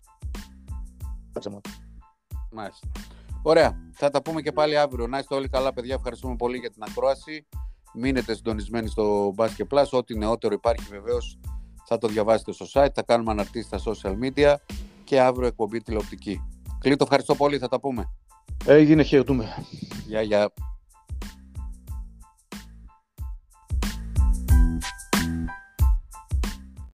Μάλιστα. Ωραία. Θα τα πούμε και πάλι αύριο. Να είστε όλοι καλά, παιδιά. Ευχαριστούμε πολύ για την ακρόαση. Μείνετε συντονισμένοι στο Basket Plus. Ό,τι νεότερο υπάρχει βεβαίως θα το διαβάσετε στο site. Θα κάνουμε αναρτήσεις στα social media και αύριο εκπομπή τηλεοπτική. Κλείτο, ευχαριστώ πολύ. Θα τα πούμε. Έγινε, χαιρετούμε. Γεια, γεια.